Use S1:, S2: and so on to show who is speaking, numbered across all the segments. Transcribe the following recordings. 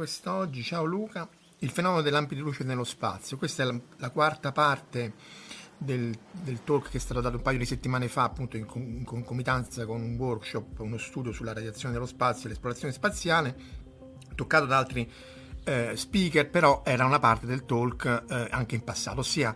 S1: Quest'oggi. Ciao Luca. Il fenomeno delle lampi di luce nello spazio. Questa è la, la quarta parte del, del talk che è stato dato un paio di settimane fa, appunto in, in concomitanza con un workshop, uno studio sulla radiazione dello spazio e l'esplorazione spaziale, toccato da altri eh, speaker, però era una parte del talk eh, anche in passato, ossia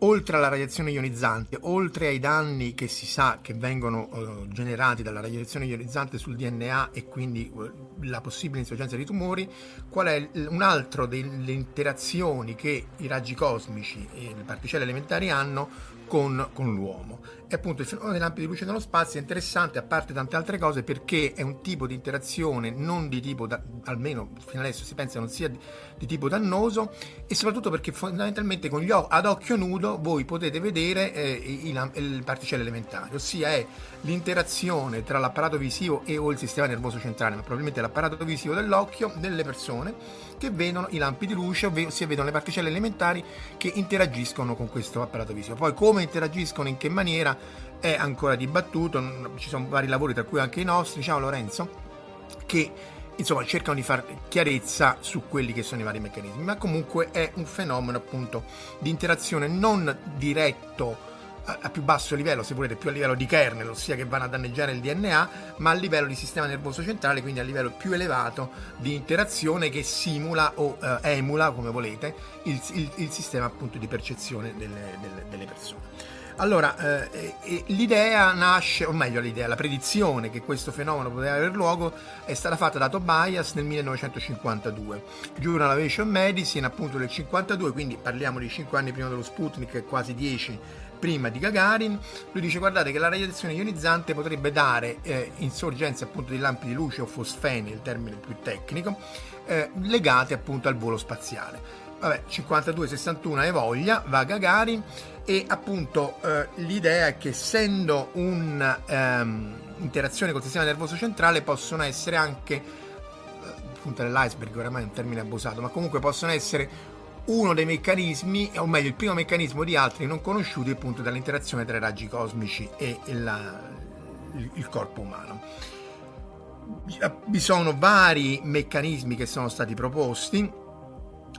S1: oltre alla radiazione ionizzante, oltre ai danni che si sa che vengono eh, generati dalla radiazione ionizzante sul DNA e quindi eh, la possibile insorgenza di tumori, qual è il- un altro delle interazioni che i raggi cosmici e le particelle elementari hanno con, con l'uomo. E appunto il fenomeno delle lampi di luce nello spazio è interessante, a parte tante altre cose, perché è un tipo di interazione non di tipo, da- almeno fino adesso si pensa non sia di, di tipo dannoso, e soprattutto perché fondamentalmente gli ad occhio nudo voi potete vedere eh, i, lam- le particelle elementari, ossia è l'interazione tra l'apparato visivo e o il sistema nervoso centrale, ma probabilmente l'apparato visivo dell'occhio delle persone che vedono i lampi di luce, si vedono le particelle elementari che interagiscono con questo apparato visivo. Poi come interagiscono, in che maniera è ancora dibattuto, ci sono vari lavori tra cui anche i nostri, ciao Lorenzo, che insomma cercano di fare chiarezza su quelli che sono i vari meccanismi, ma comunque è un fenomeno appunto di interazione non diretto a, più basso livello, se volete, più a livello di kernel, ossia che vanno a danneggiare il DNA, ma a livello di sistema nervoso centrale, quindi a livello più elevato di interazione che simula o eh, emula, come volete, il, il- il sistema appunto di percezione delle- delle- delle persone. Allora, eh, l'idea nasce, o meglio l'idea, la predizione che questo fenomeno poteva aver luogo è stata fatta da Tobias nel 1952. Journal Aviation Medicine appunto del 52, quindi parliamo di 5 anni prima dello Sputnik e quasi 10 prima di Gagarin. Lui dice guardate che la radiazione ionizzante potrebbe dare eh, insorgenze appunto di lampi di luce o fosfeni, il termine più tecnico, eh, legate appunto al volo spaziale vabbè 52-61 hai voglia va Gagarin e appunto eh, l'idea è che essendo un'interazione col sistema nervoso centrale possono essere anche eh, punta dell'iceberg oramai è un termine abusato ma comunque possono essere uno dei meccanismi o meglio il primo meccanismo di altri non conosciuti appunto dall'interazione tra i raggi cosmici e il, il- corpo umano. Vi sono vari meccanismi che sono stati proposti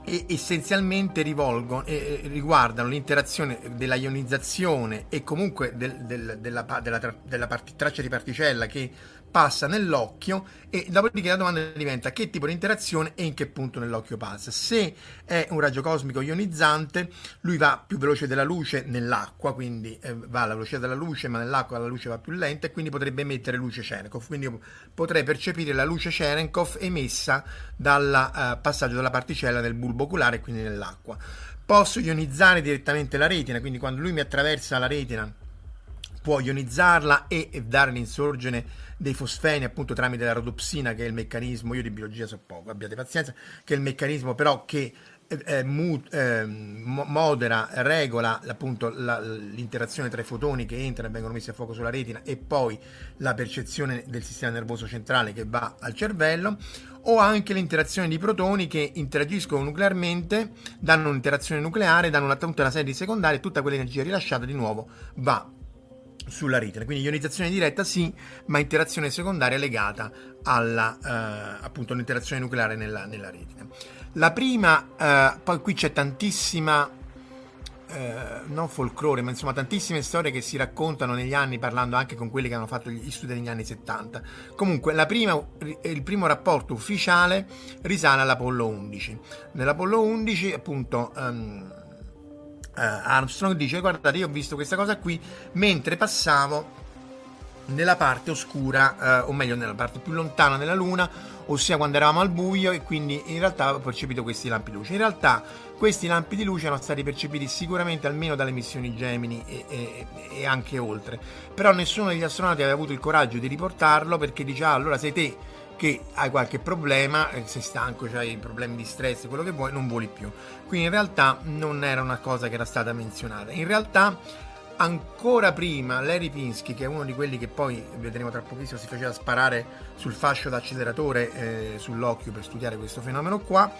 S1: e essenzialmente rivolgono, eh, riguardano l'interazione della ionizzazione e comunque del- del- della, della tra- della parti- traccia di particella che passa nell'occhio e dopodiché la domanda diventa che tipo di interazione e in che punto nell'occhio passa. Se è un raggio cosmico ionizzante, lui va più veloce della luce nell'acqua, quindi eh, va alla velocità della luce, ma nell'acqua la luce va più lenta e quindi potrebbe emettere luce Cherenkov. Quindi potrei percepire la luce Cherenkov emessa dal eh, passaggio della particella nel bulbo oculare quindi nell'acqua. Posso ionizzare direttamente la retina, quindi quando lui mi attraversa la retina può ionizzarla e, e dare l'insorgere dei fosfeni appunto tramite la rodopsina che è il meccanismo, io di biologia so poco, abbiate pazienza, che è il meccanismo però che eh, eh mu, eh, modera, regola appunto la, l'interazione tra i fotoni che entrano e vengono messi a fuoco sulla retina e poi la percezione del sistema nervoso centrale che va al cervello o anche l'interazione di protoni che interagiscono nuclearmente, danno un'interazione nucleare, danno tutta una serie di secondari e tutta quell'energia rilasciata di nuovo va sulla retina. Quindi ionizzazione diretta sì, ma interazione secondaria legata alla eh, appunto un'interazione nucleare nella, nella retina. La prima, eh, poi qui c'è tantissima eh, non folklore, ma insomma tantissime storie che si raccontano negli anni parlando anche con quelli che hanno fatto gli studi negli anni 70. Comunque prima, il primo rapporto ufficiale risale all'Apollo 11. Nell'Apollo 11 appunto um, Armstrong dice guardate io ho visto questa cosa qui mentre passavo nella parte oscura, eh, o meglio nella parte più lontana della Luna, ossia quando eravamo al buio e quindi in realtà ho percepito questi lampi di luce. In realtà questi lampi di luce erano stati percepiti sicuramente almeno dalle missioni Gemini e, e, e anche oltre, però nessuno degli astronauti aveva avuto il coraggio di riportarlo perché diceva allora sei te che hai qualche problema, eh, sei stanco, hai problemi di stress, quello che vuoi, non voli più. Quindi in realtà non era una cosa che era stata menzionata. In realtà ancora prima Larry Pinsky, che è uno di quelli che poi vedremo tra pochissimo si faceva sparare sul fascio d'acceleratore eh, sull'occhio per studiare questo fenomeno qua,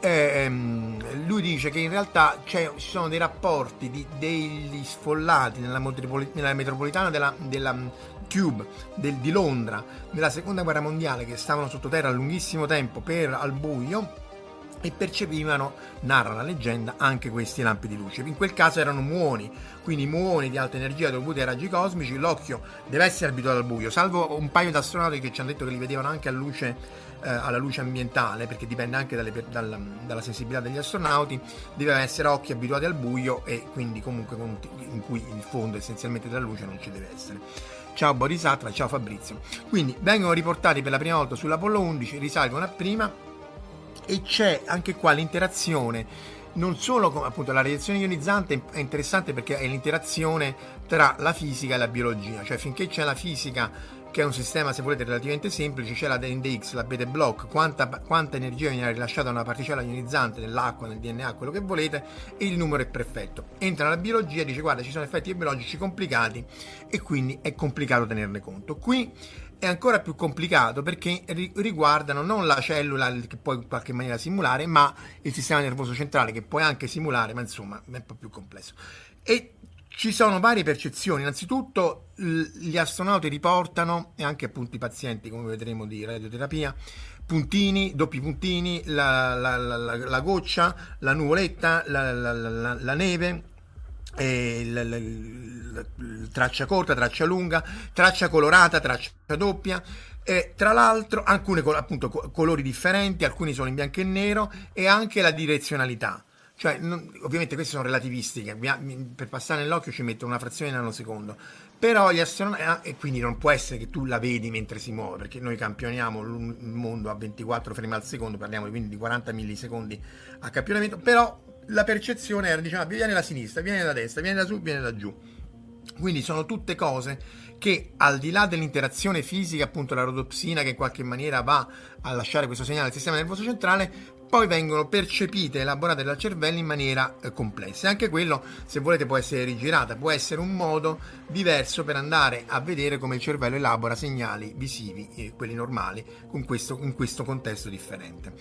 S1: eh, lui dice che in realtà ci sono dei rapporti di, degli sfollati nella, nella metropolitana della, della Cube del, di Londra nella seconda guerra mondiale che stavano sottoterra a lunghissimo tempo per al buio e percepivano, narra la leggenda, anche questi lampi di luce. In quel caso erano muoni, quindi muoni di alta energia dovuti ai raggi cosmici. L'occhio deve essere abituato al buio, salvo un paio di astronauti che ci hanno detto che li vedevano anche a luce, eh, alla luce ambientale, perché dipende anche dalle, dalla, dalla, sensibilità degli astronauti. Devono essere occhi abituati al buio e quindi comunque in cui il fondo essenzialmente della luce non ci deve essere. Ciao Borisatra, ciao Fabrizio. Quindi vengono riportati per la prima volta sull'Apollo 11, risalgono a prima e c'è anche qua l'interazione non solo con appunto la radiazione ionizzante è interessante perché è l'interazione tra la fisica e la biologia, cioè finché c'è la fisica che è un sistema se volete relativamente semplice, c'è la DNDX, la beta block, quanta, quanta energia viene rilasciata da una particella ionizzante nell'acqua, nel DNA, quello che volete, e il numero è perfetto. Entra nella biologia e dice guarda ci sono effetti biologici complicati e quindi è complicato tenerne conto. Qui è ancora più complicato perché riguardano non la cellula che puoi in qualche maniera simulare, ma il sistema nervoso centrale che puoi anche simulare, ma insomma è un po' più complesso. E ci sono varie percezioni. Innanzitutto gli astronauti riportano, e anche appunto i pazienti, come vedremo di radioterapia, puntini, doppi puntini, la, la, la, la goccia, la nuvoletta, la neve traccia corta, traccia lunga, traccia colorata, traccia doppia. E tra l'altro alcuni appunto, colori differenti, alcuni sono in bianco e nero e anche la direzionalità. Cioè, non, ovviamente queste sono relativistiche, per passare nell'occhio ci metto una frazione di nanosecondo, però gli astronauti, ah, e quindi non può essere che tu la vedi mentre si muove, perché noi campioniamo il mondo a 24 frame al secondo, parliamo quindi di 40 millisecondi a campionamento, però la percezione era, diciamo, viene da sinistra, viene da destra, viene da su, viene da giù. Quindi sono tutte cose che al di là dell'interazione fisica, appunto la rodopsina che in qualche maniera va a lasciare questo segnale al sistema nervoso centrale, poi vengono percepite e elaborate dal cervello in maniera eh, complessa. E anche quello, se volete, può essere rigirata, può essere un modo diverso per andare a vedere come il cervello elabora segnali visivi, eh, quelli normali, questo, in questo contesto differente.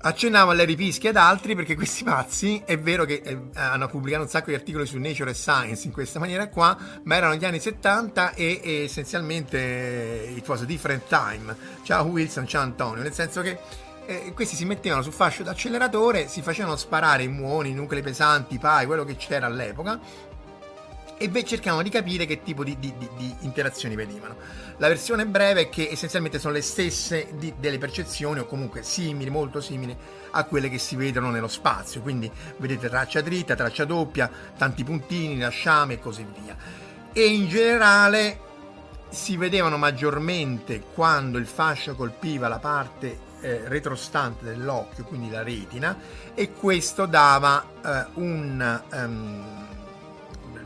S1: Accennavo a Larry Pischi ad altri perché questi pazzi è vero che eh, hanno pubblicato un sacco di articoli su Nature e Science in questa maniera qua, ma erano gli anni 70 e, e essenzialmente eh, it was a different time. Ciao Wilson, ciao Antonio, nel senso che eh, questi si mettevano sul fascio d'acceleratore, si facevano sparare i muoni, i nuclei pesanti, i pai, quello che c'era all'epoca e beh, cercavano di capire che tipo di, di, di, di, interazioni vedevano. La versione breve è che essenzialmente sono le stesse delle percezioni o comunque simili, molto simili a quelle che si vedono nello spazio, quindi vedete traccia dritta, traccia doppia, tanti puntini, lasciame e così via. E in generale si vedevano maggiormente quando il fascio colpiva la parte eh, retrostante dell'occhio, quindi la retina, e questo dava eh, un... Um,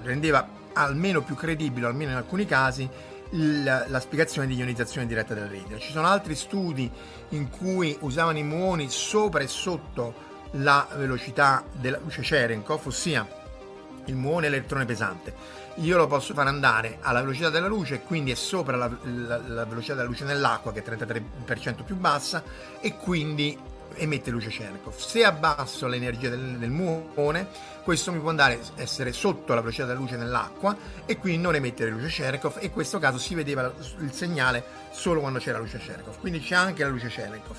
S1: rendeva almeno più credibile, almeno in alcuni casi, il, la spiegazione di ionizzazione diretta della retina. Ci sono altri studi in cui usavano i muoni sopra e sotto la velocità della luce Cherenkov, ossia il muone elettrone pesante. Io lo posso far andare alla velocità della luce, quindi è sopra la, la, la velocità della luce nell'acqua, che è 33% più bassa, e quindi emette luce Cherenkov. Se abbasso l'energia del, del, muone, questo mi può andare a essere sotto la velocità della luce nell'acqua e quindi non emettere luce Cherenkov e in questo caso si vedeva il segnale solo quando c'era luce Cherenkov. Quindi c'è anche la luce Cherenkov.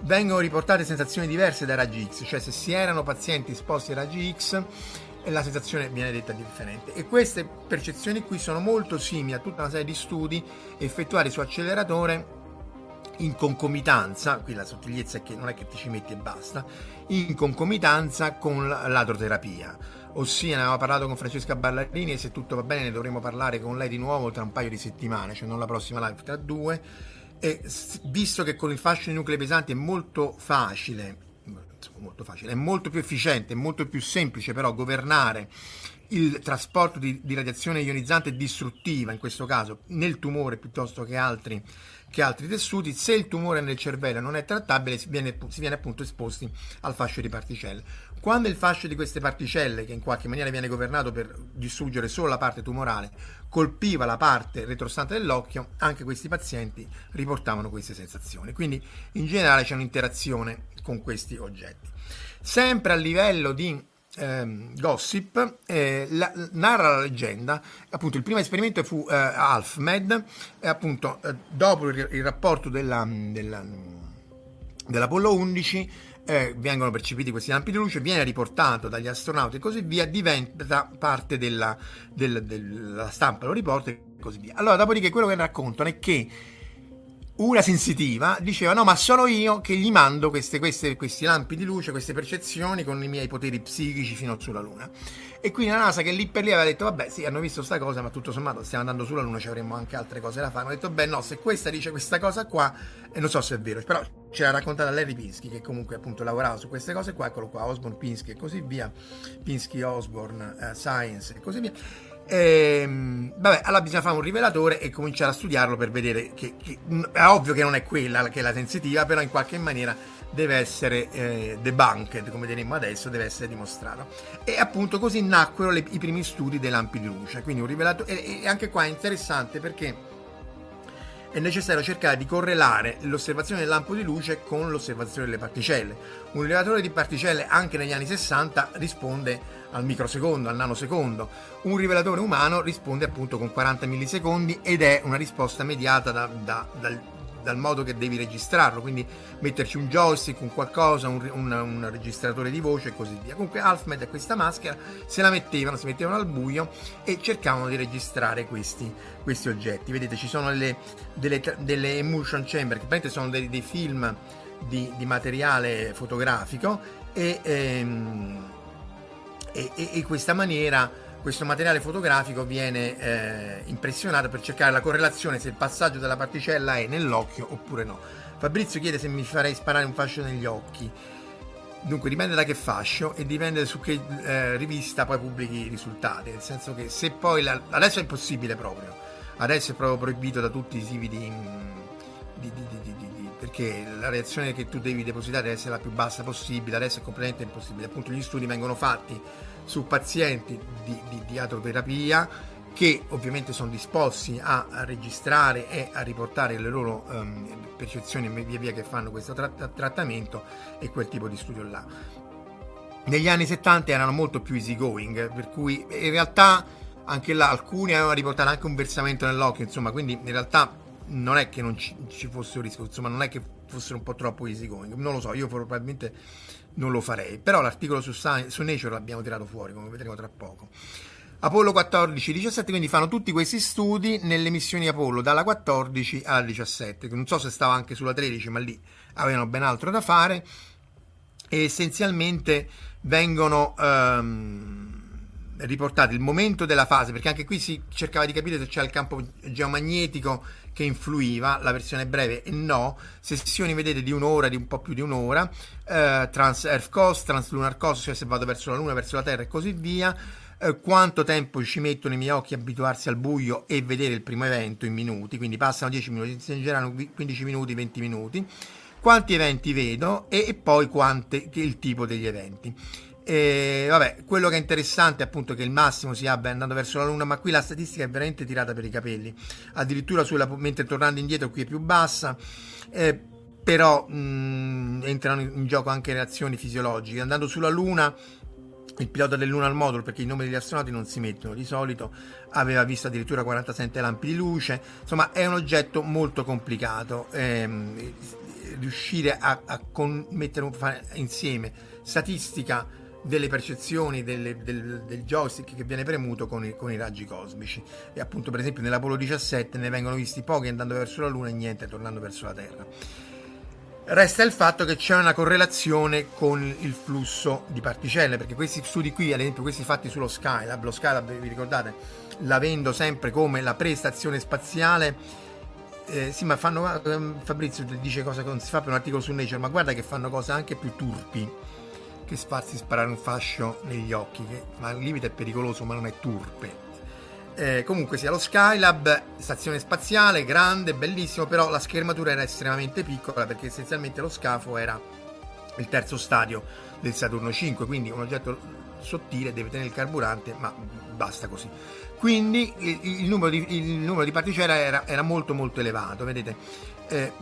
S1: Vengono riportate sensazioni diverse dai raggi X, cioè se si erano pazienti esposti ai raggi X la sensazione viene detta differente e queste percezioni qui sono molto simili a tutta una serie di studi effettuati su acceleratore in concomitanza, qui la sottigliezza è che non è che ti ci metti e basta, in concomitanza con l'adroterapia. Ossia, ne avevamo parlato con Francesca Ballarini e se tutto va bene ne dovremo parlare con lei di nuovo tra un paio di settimane, cioè non la prossima live, tra due. E visto che con il fascio di nuclei pesanti è molto facile, molto facile, è molto più efficiente, è molto più semplice però governare il trasporto di, di radiazione ionizzante distruttiva, in questo caso nel tumore piuttosto che altri che altri tessuti, se il tumore nel cervello non è trattabile si viene, si viene appunto esposti al fascio di particelle. Quando il fascio di queste particelle, che in qualche maniera viene governato per distruggere solo la parte tumorale, colpiva la parte retrostante dell'occhio, anche questi pazienti riportavano queste sensazioni. Quindi in generale c'è un'interazione con questi oggetti. Sempre a livello di eh, gossip eh, la, narra la leggenda appunto il primo esperimento fu eh, AlfMed e appunto eh, dopo il, il rapporto della, della, dell'Apollo 11 eh, vengono percepiti questi lampi di luce, viene riportato dagli astronauti e così via, diventa parte della, della, della stampa, lo riporta e così via. Allora, dopodiché quello che raccontano è che una sensitiva diceva no ma sono io che gli mando queste, queste, questi lampi di luce, queste percezioni con i miei poteri psichici fino sulla Luna. E quindi la NASA che lì per lì aveva detto vabbè sì hanno visto questa cosa ma tutto sommato stiamo andando sulla Luna ci avremmo anche altre cose da fare. Hanno detto beh no se questa dice questa cosa qua e non so se è vero però ce l'ha raccontata Larry Pinsky che comunque appunto lavorava su queste cose qua, eccolo qua, Osborne Pinsky e così via, Pinsky Osborne, uh, Science e così via ehm, vabbè, allora bisogna fare un rivelatore e cominciare a studiarlo per vedere che, che, è ovvio che non è quella che è la sensitiva, però in qualche maniera deve essere eh, debunked, come diremmo adesso, deve essere dimostrato. E appunto così nacquero le, i primi studi dei lampi di luce, quindi un rivelatore e, e anche qua è interessante perché è necessario cercare di correlare l'osservazione del lampo di luce con l'osservazione delle particelle. Un rilevatore di particelle anche negli anni 60 risponde al microsecondo, al nanosecondo. Un rivelatore umano risponde appunto con 40 millisecondi ed è una risposta mediata da, da, dal, dal modo che devi registrarlo, quindi metterci un joystick, un qualcosa, un, un, un registratore di voce e così via. Comunque Alfmed e questa maschera se la mettevano, si mettevano al buio e cercavano di registrare questi, questi oggetti. Vedete ci sono delle, delle, delle emulsion chamber, che praticamente sono dei, dei film di, di, materiale fotografico e, ehm, e, e, e questa maniera questo materiale fotografico viene eh, impressionato per cercare la correlazione se il passaggio della particella è nell'occhio oppure no. Fabrizio chiede se mi farei sparare un fascio negli occhi. Dunque dipende da che fascio e dipende su che eh, rivista poi pubblichi i risultati, nel senso che se poi la, adesso è impossibile proprio, adesso è proprio proibito da tutti i tipi di, di, di, di, perché la reazione che tu devi depositare deve essere la più bassa possibile, adesso è completamente impossibile, appunto gli studi vengono fatti su pazienti di, di, di atroterapia che ovviamente sono disposti a, registrare e a riportare le loro um, percezioni via via che fanno questo tra- trattamento e quel tipo di studio là. Negli anni 70 erano molto più easygoing, per cui in realtà anche là alcuni avevano riportato anche un versamento nell'occhio, insomma, quindi in realtà non è che non ci, ci fosse un rischio, insomma, non è che fossero un po' troppo easygoing, non lo so, io probabilmente non lo farei, però l'articolo su, Science, su Nature l'abbiamo tirato fuori, come vedremo tra poco. Apollo 14-17, quindi fanno tutti questi studi nelle missioni Apollo dalla 14 alla 17, non so se stava anche sulla 13, ma lì avevano ben altro da fare. E essenzialmente vengono ehm, riportati il momento della fase, perché anche qui si cercava di capire se c'è il campo geomagnetico che influiva, la versione breve e no, sessioni vedete di un'ora, di un po' più di un'ora, eh, trans Earth Coast, trans Lunar Coast, cioè se vado verso la Luna, verso la Terra e così via, eh, quanto tempo ci mettono i miei occhi a abituarsi al buio e vedere il primo evento in minuti, quindi passano 10 minuti, si generano 15 minuti, 20 minuti, quanti eventi vedo e, e poi quante, il tipo degli eventi. E vabbè, quello che è interessante è appunto che il massimo si abbia andando verso la Luna, ma qui la statistica è veramente tirata per i capelli. Addirittura sulla, mentre tornando indietro qui è più bassa. Eh, però mh, entrano in gioco anche reazioni fisiologiche. Andando sulla Luna, il pilota del Lunar Module, perché i nomi degli astronauti non si mettono di solito, aveva visto addirittura 47 lampi di luce. Insomma, è un oggetto molto complicato. Ehm, riuscire a, a con, mettere insieme statistica delle percezioni delle, del, del, joystick che viene premuto con i, con i, raggi cosmici. E appunto per esempio nell'Apollo 17 ne vengono visti pochi andando verso la Luna e niente tornando verso la Terra. Resta il fatto che c'è una correlazione con il flusso di particelle perché questi studi qui ad esempio questi fatti sullo Skylab lo Skylab vi ricordate? L'avendo sempre come la prestazione spaziale. Eh, sì, ma fanno eh, Fabrizio dice cosa non si fa per un articolo su Nature, ma guarda che fanno cose anche più turpi che farsi sparare un fascio negli occhi, che al limite è pericoloso, ma non è turpe. Eh, comunque sia lo Skylab, stazione spaziale, grande, bellissimo, però la schermatura era estremamente piccola perché essenzialmente lo scafo era il terzo stadio del Saturno 5, quindi un oggetto sottile deve tenere il carburante, ma basta così. Quindi il, il, numero, di, il numero, di, particelle era, era, molto molto elevato, vedete. Eh,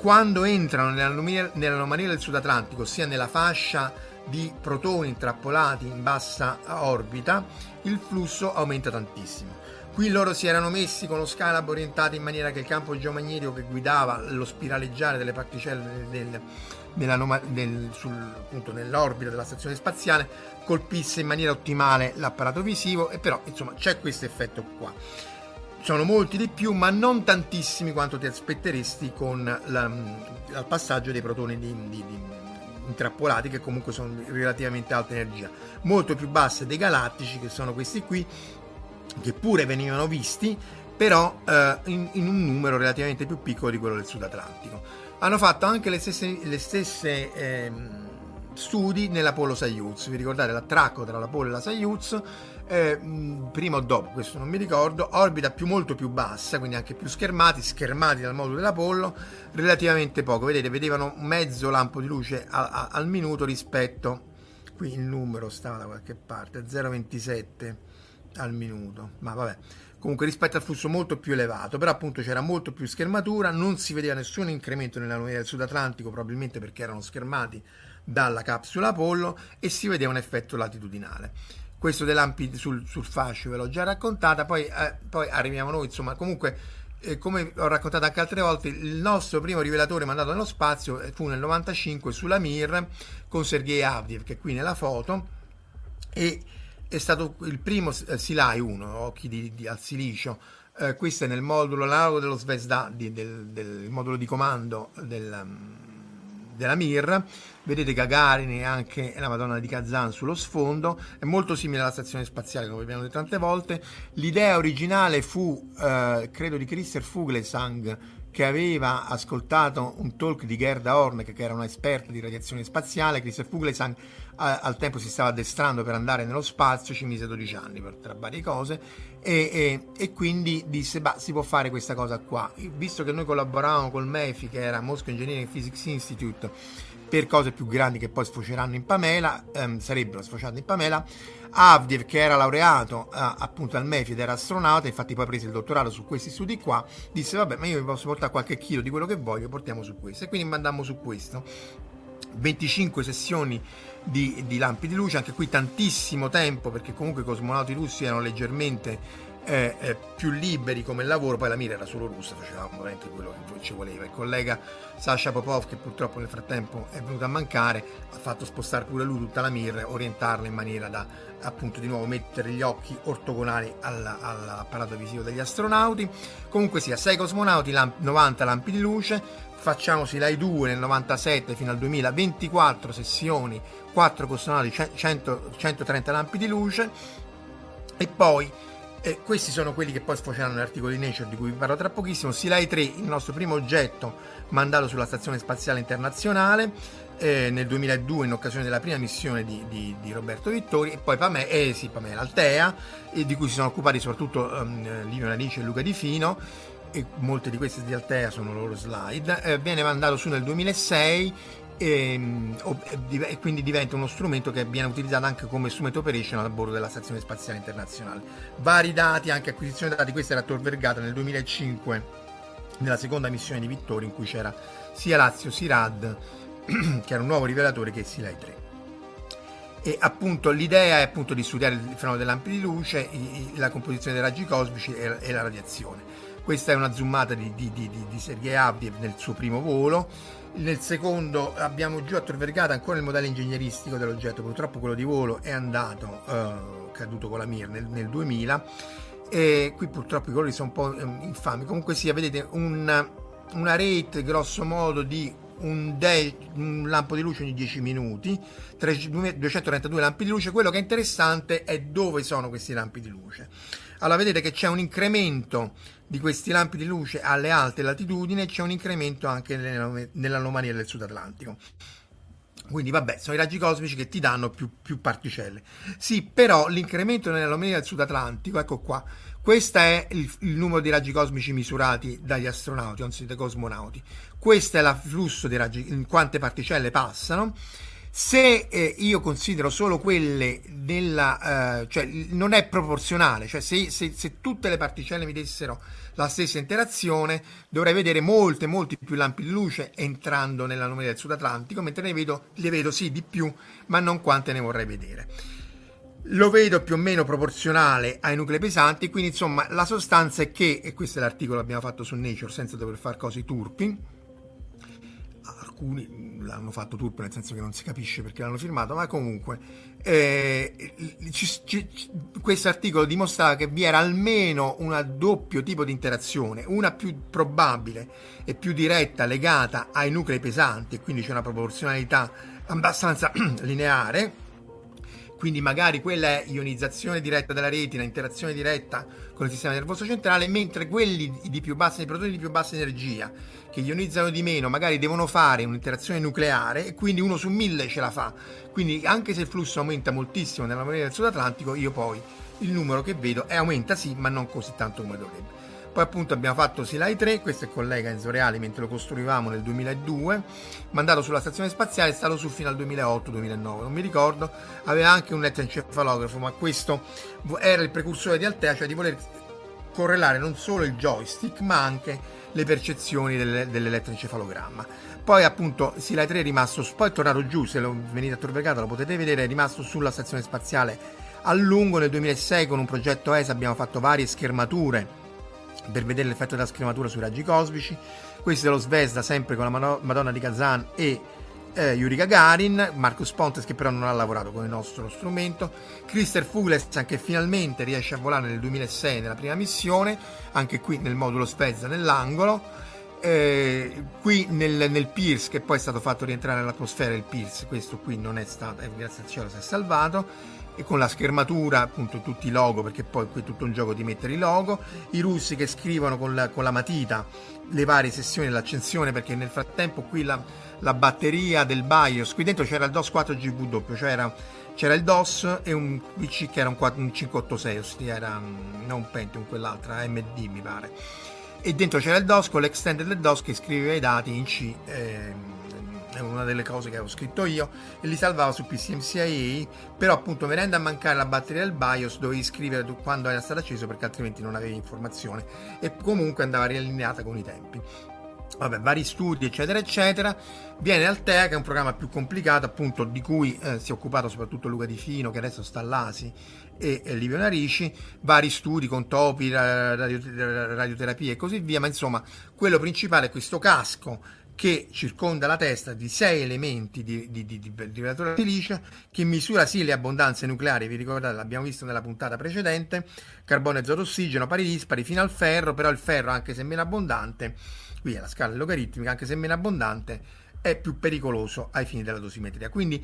S1: quando entrano nell'anomalia del Sud Atlantico, ossia nella fascia di protoni intrappolati in bassa orbita, il flusso aumenta tantissimo. Qui loro si erano messi con lo Skylab orientati in maniera che il campo geomagnetico che guidava lo spiraleggiare delle particelle del, del, del, sul, appunto, nell'orbita della stazione spaziale colpisse in maniera ottimale l'apparato visivo e però insomma c'è questo effetto qua sono molti di più, ma non tantissimi quanto ti aspetteresti con la, il passaggio dei protoni di, di, di, intrappolati, che comunque sono relativamente alta energia, molto più basse dei galattici, che sono questi qui, che pure venivano visti, però eh, in, in, un numero relativamente più piccolo di quello del Sud Atlantico. Hanno fatto anche le stesse, le stesse eh, studi nell'Apollo Soyuz, vi ricordate l'attracco tra l'Apollo e la Soyuz? Eh, prima o dopo, questo non mi ricordo, orbita più, molto più bassa, quindi anche più schermati, schermati dal modulo dell'Apollo, relativamente poco, vedete, vedevano mezzo lampo di luce a, a, al minuto rispetto, qui il numero stava da qualche parte, 0,27 al minuto, ma vabbè, comunque rispetto al flusso molto più elevato, però appunto c'era molto più schermatura, non si vedeva nessun incremento nella del Sud Atlantico, probabilmente perché erano schermati dalla capsula Apollo e si vedeva un effetto latitudinale questo dei lampi sul, sul fascio ve l'ho già raccontata, poi, eh, poi arriviamo noi, insomma, comunque eh, come ho raccontato anche altre volte, il nostro primo rivelatore mandato nello spazio fu nel 95 sulla Mir con Sergei Avdiev, che è qui nella foto, e è stato il primo eh, Silai 1, occhi di, di, al silicio, eh, questo è nel modulo analogo dello Svezda, di, del, del, modulo di comando del, della Mir, vedete Gagarin e anche la Madonna di Kazan sullo sfondo, è molto simile alla stazione spaziale come abbiamo detto tante volte, l'idea originale fu, eh, credo, di Christer Fuglesang che aveva ascoltato un talk di Gerda Horn, che era una esperta di radiazione spaziale, Christer Fuglesang al tempo si stava addestrando per andare nello spazio, ci mise 12 anni per tra varie cose e, e, e, quindi disse bah, si può fare questa cosa qua. Visto che noi collaboravamo col MEFI che era Moscow Engineering Physics Institute per cose più grandi che poi sfoceranno in Pamela ehm, sarebbero sfociate in Pamela. Avdiev che era laureato eh, appunto al MEFI ed era astronauta infatti poi prese il dottorato su questi studi qua disse vabbè ma io vi posso portare qualche chilo di quello che voglio portiamo su questo. E quindi mandammo su questo. 25 sessioni di, di, lampi di luce, anche qui tantissimo tempo perché comunque i cosmonauti russi erano leggermente eh, eh, più liberi come lavoro, poi la mira era solo russa, facevamo veramente quello che ci voleva. Il collega Sasha Popov, che purtroppo nel frattempo è venuto a mancare, ha fatto spostare pure lui tutta la mira, orientarla in maniera da appunto di nuovo mettere gli occhi ortogonali alla, all'apparato visivo degli astronauti. Comunque sia, 6 cosmonauti, lamp- 90 lampi di luce, facciamoci l'AI 2 nel 97 fino al 2000, 24 sessioni, 4 cosmonauti, 100, 130 lampi di luce e poi eh, questi sono quelli che poi sfoceranno nell'articolo di Nature di cui vi parlo tra pochissimo. Silai 3, il nostro primo oggetto mandato sulla Stazione Spaziale Internazionale eh, nel 2002 in occasione della prima missione di, di, di Roberto Vittori e poi Pamela, eh, sì, Pamela Altea, eh, di cui si sono occupati soprattutto um, Lino Narice e Luca Di Fino e molte di queste di Altea sono loro slide. Eh, viene mandato su nel 2006 Ehm, e, e, quindi diventa uno strumento che viene utilizzato anche come strumento operational a bordo della Stazione Spaziale Internazionale. Vari dati, anche acquisizione dati, questa era Tor Vergata nel 2005 nella seconda missione di Vittorio in cui c'era sia Lazio Sirad che era un nuovo rivelatore che Silai 3 e appunto l'idea è appunto di studiare il fenomeno delle lampi di luce, la composizione dei raggi cosmici e la radiazione. Questa è una zoomata di, di, di, di Sergei Avdiev nel suo primo volo nel secondo abbiamo giù Tor Vergata ancora il modello ingegneristico dell'oggetto, purtroppo quello di volo è andato, eh, caduto con la Mir nel, nel 2000 e qui purtroppo i colori sono un po' eh, infami, comunque sia, vedete un, una rate grosso modo di un, de- un, lampo di luce ogni 10 minuti, 232 lampi di luce, quello che è interessante è dove sono questi lampi di luce. Allora vedete che c'è un incremento di questi lampi di luce alle alte latitudini e c'è un incremento anche nell'anomalia del Sud Atlantico. Quindi vabbè, sono i raggi cosmici che ti danno più, più particelle. Sì, però l'incremento nell'anomalia del Sud Atlantico, ecco qua, questo è il, il, numero di raggi cosmici misurati dagli astronauti, anzi dai cosmonauti. Questo è il flusso di raggi, in quante particelle passano se eh, io considero solo quelle della, eh, cioè non è proporzionale, cioè se, se, se, tutte le particelle mi dessero la stessa interazione, dovrei vedere molte, molti più lampi di luce entrando nell'anomalia del Sud Atlantico, mentre ne vedo, le vedo sì di più, ma non quante ne vorrei vedere. Lo vedo più o meno proporzionale ai nuclei pesanti, quindi insomma la sostanza è che, e questo è l'articolo che abbiamo fatto su Nature senza dover fare cose turpi, alcuni l'hanno fatto turpo nel senso che non si capisce perché l'hanno firmato, ma comunque eh, questo articolo dimostrava che vi era almeno un doppio tipo di interazione, una più probabile e più diretta legata ai nuclei pesanti quindi c'è una proporzionalità abbastanza lineare quindi magari quella è ionizzazione diretta della retina, interazione diretta con il sistema nervoso centrale, mentre quelli di più bassa, i protoni di più bassa energia, che ionizzano di meno, magari devono fare un'interazione nucleare e quindi uno su mille ce la fa. Quindi anche se il flusso aumenta moltissimo nella maniera del Sud Atlantico, io poi il numero che vedo è aumenta sì, ma non così tanto come dovrebbe. Poi appunto abbiamo fatto Silai 3, questo è collega Enzo Reali mentre lo costruivamo nel 2002, mandato sulla stazione spaziale, è stato su fino al 2008-2009, non mi ricordo, aveva anche un elettroencefalografo, ma questo era il precursore di Altea, cioè di voler correlare non solo il joystick ma anche le percezioni del, dell'elettroencefalogramma. Poi appunto Silai 3 è rimasto, poi è tornato giù, se lo venite a Tor Vergata lo potete vedere, è rimasto sulla stazione spaziale a lungo nel 2006 con un progetto ESA abbiamo fatto varie schermature per vedere l'effetto della schermatura sui raggi cosmici. Questo è lo Svesda, sempre con la Madonna di Kazan e eh, Yuri Gagarin, Marcus Pontes che però non ha lavorato con il nostro strumento, Christer Fuglesang che finalmente riesce a volare nel 2006 nella prima missione, anche qui nel modulo Svezda nell'angolo, eh, qui nel, nel, Pierce che poi è stato fatto rientrare nell'atmosfera il Pierce, questo qui non è stato, eh, grazie al cielo si è salvato, e con la schermatura appunto tutti i logo perché poi qui è tutto un gioco di mettere i logo i russi che scrivono con la, con la matita le varie sessioni dell'accensione perché nel frattempo qui la, la batteria del BIOS qui dentro c'era il DOS 4GW cioè era, c'era il DOS e un PC che era un, 4, un 586 ossia era mm, non un Pentium quell'altra AMD mi pare. E dentro c'era il DOS con l'extended del DOS che scriveva i dati in C eh, è una delle cose che avevo scritto io, e li salvavo su PCMCIA, però appunto venendo a mancare la batteria del BIOS dovevi scrivere quando era stato acceso perché altrimenti non avevi informazione e comunque andava riallineata con i tempi. vabbè, vari studi, eccetera, eccetera. Viene Altea, che è un programma più complicato, appunto, di cui eh, si è occupato soprattutto Luca Di Fino, che adesso sta all'ASI, e, e Livio Narici, vari studi con topi, radio, radioterapia e così via, ma insomma, quello principale è questo casco che circonda la testa di sei elementi di, di, di, di, di silicio che misura sì le abbondanze nucleari, vi ricordate, l'abbiamo visto nella puntata precedente, carbone, azoto, ossigeno, pari dispari fino al ferro, però il ferro anche se meno abbondante qui è la scala logaritmica, anche se meno abbondante, è più pericoloso ai fini della dosimetria. Quindi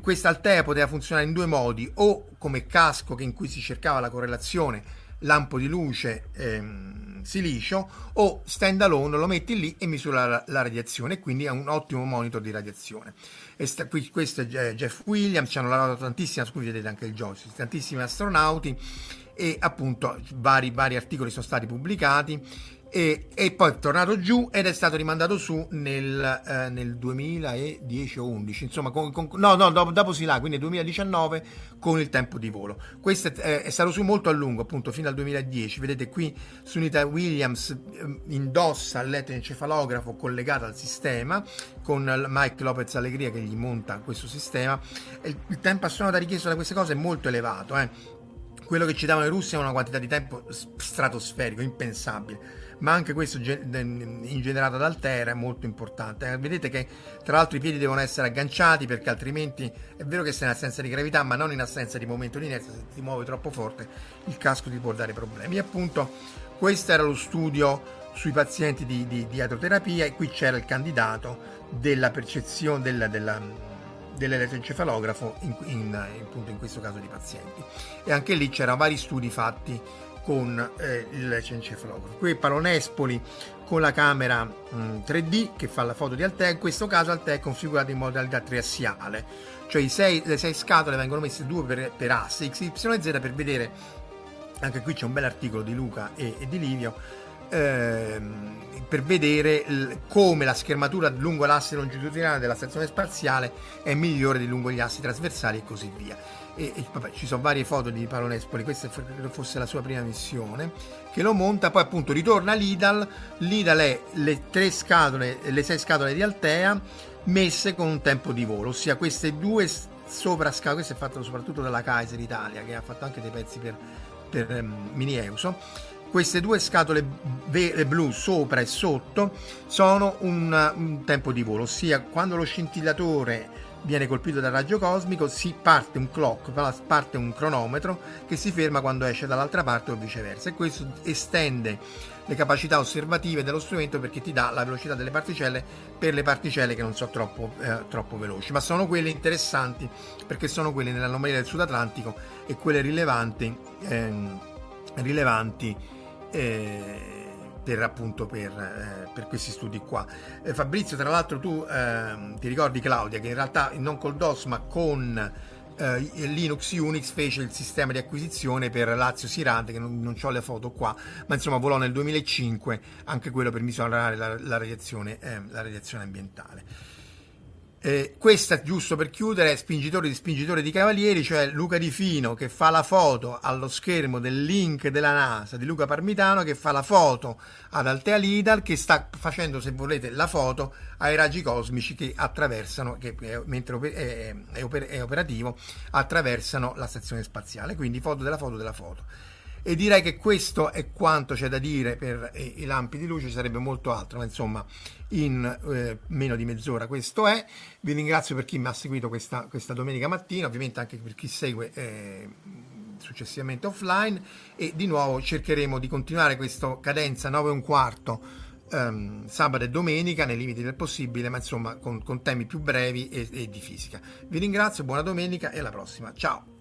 S1: questa altea poteva funzionare in due modi, o come casco in cui si cercava la correlazione lampo di luce ehm, silicio o stand alone lo metti lì e misura la, la radiazione quindi è un ottimo monitor di radiazione. Sta, qui, questo è Jeff Williams ci hanno lavorato tantissimo qui vedete anche il joystick tantissimi astronauti e appunto vari, vari articoli sono stati pubblicati e, e, poi è tornato giù ed è stato rimandato su nel, eh, nel 2010 o 11 insomma con, con, no no dopo, dopo si là quindi nel 2019 con il tempo di volo. Questo è, è, stato su molto a lungo appunto fino al 2010 vedete qui Sunita Williams eh, indossa l'elettroencefalografo collegato al sistema con Mike Lopez Allegria che gli monta questo sistema. Il, il tempo astronautario richiesto da queste cose è molto elevato eh. quello che ci davano i russi è una quantità di tempo stratosferico impensabile ma anche questo ingenerato da Altera è molto importante. Eh, vedete che tra l'altro i piedi devono essere agganciati perché altrimenti è vero che sei in assenza di gravità, ma non in assenza di momento di inerzia, se ti muovi troppo forte il casco ti può dare problemi. E appunto questo era lo studio sui pazienti di, di, di e qui c'era il candidato della percezione della, della, dell'elettroencefalografo in, in, in, in questo caso di pazienti. E anche lì c'erano vari studi fatti con eh, il cencefalografo. Qui Palonespoli con la camera mh, 3D che fa la foto di Altea, in questo caso Altea è configurato in modalità triassiale, cioè sei, le sei scatole vengono messe due per, per asse X, Y e Z per vedere, anche qui c'è un bel articolo di Luca e, e di Livio, ehm, per vedere l- come la schermatura lungo l'asse longitudinale della stazione spaziale è migliore di lungo gli assi trasversali e così via e, e vabbè, ci sono varie foto di Paolo Nespoli, questa credo fosse la sua prima missione, che lo monta, poi appunto ritorna l'Idal, l'Idal è le tre scatole, le sei scatole di Altea messe con un tempo di volo, ossia queste due sopra scatole, questo è fatto soprattutto dalla Kaiser Italia, che ha fatto anche dei pezzi per, per um, Mini Euso, queste due scatole blu sopra e sotto sono un, un tempo di volo, ossia quando lo scintillatore viene colpito dal raggio cosmico, si parte un clock, parte un cronometro che si ferma quando esce dall'altra parte o viceversa. E questo estende le capacità osservative dello strumento perché ti dà la velocità delle particelle per le particelle che non sono troppo, eh, troppo veloci, ma sono quelle interessanti perché sono quelle nell'anomalia del Sud Atlantico e quelle rilevanti, eh, rilevanti eh, per appunto per, eh, per, questi studi qua. Eh, Fabrizio, tra l'altro tu eh, ti ricordi Claudia che in realtà non col DOS ma con eh, Linux Unix fece il sistema di acquisizione per Lazio Sirante che non, non ho le foto qua, ma insomma volò nel 2005 anche quello per misurare la, la, radiazione, eh, la radiazione ambientale. Eh, questa, giusto per chiudere, è Spingitore di Spingitore di Cavalieri, cioè Luca Di Fino che fa la foto allo schermo del link della NASA di Luca Parmitano che fa la foto ad Altea Lidal che sta facendo, se volete, la foto ai raggi cosmici che attraversano, che mentre è, è, è operativo, attraversano la stazione spaziale. Quindi foto della foto della foto e direi che questo è quanto c'è da dire per eh, i lampi di luce, ci sarebbe molto altro, ma insomma in eh, meno di mezz'ora questo è. Vi ringrazio per chi mi ha seguito questa, questa domenica mattina, ovviamente anche per chi segue eh, successivamente offline e di nuovo cercheremo di continuare questa cadenza 9 e un quarto um, sabato e domenica nei limiti del possibile, ma insomma con, con temi più brevi e, e di fisica. Vi ringrazio, buona domenica e alla prossima. Ciao!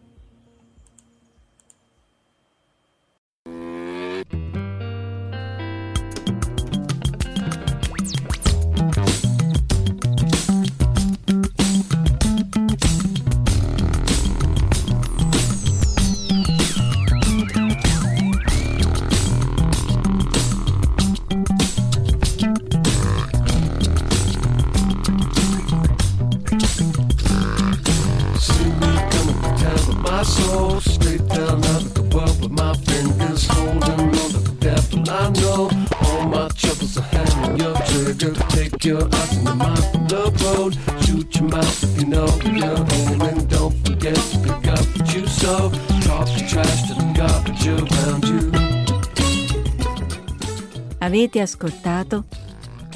S1: Troubles are hanging your
S2: trigger. Take your eyes and your mind from the road. Shoot your mouth you know you're aiming. Don't forget to pick up what you sow. Talk the trash to the garbage around you.
S3: Avete ascoltato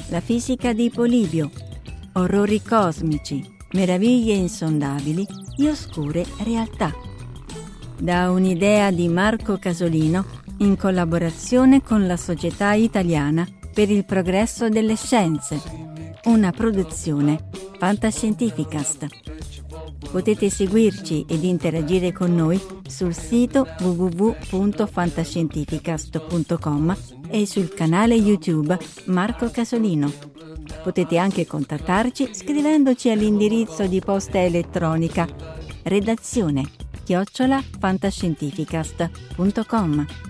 S3: La fisica di Polibio, orrori cosmici, meraviglie insondabili e oscure realtà. Da un'idea di Marco Casolino in collaborazione con la Società Italiana per il Progresso delle Scienze, una produzione Fantascientificast. Potete seguirci ed interagire con noi sul sito www.fantascientificast.com e sul canale YouTube Marco Casolino. Potete anche contattarci scrivendoci all'indirizzo di posta elettronica redazione chiocciola fantascientificast.com.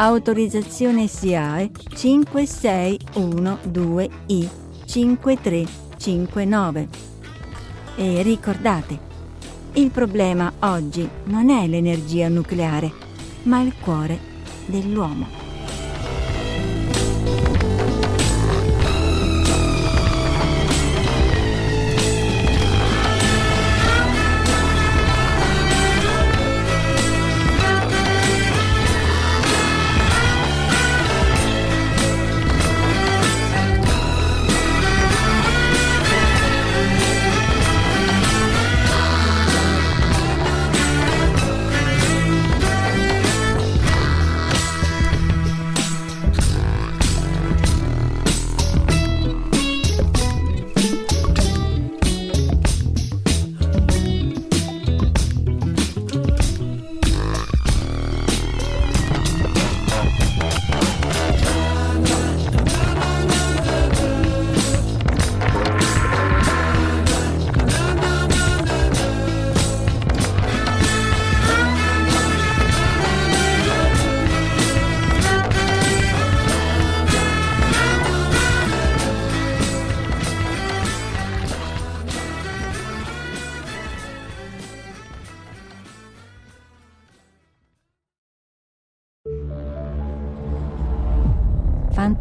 S3: Autorizzazione SIAE 5612I 5359. E ricordate, il problema oggi non è l'energia nucleare, ma il cuore dell'uomo.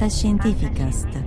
S3: Fantascientificast.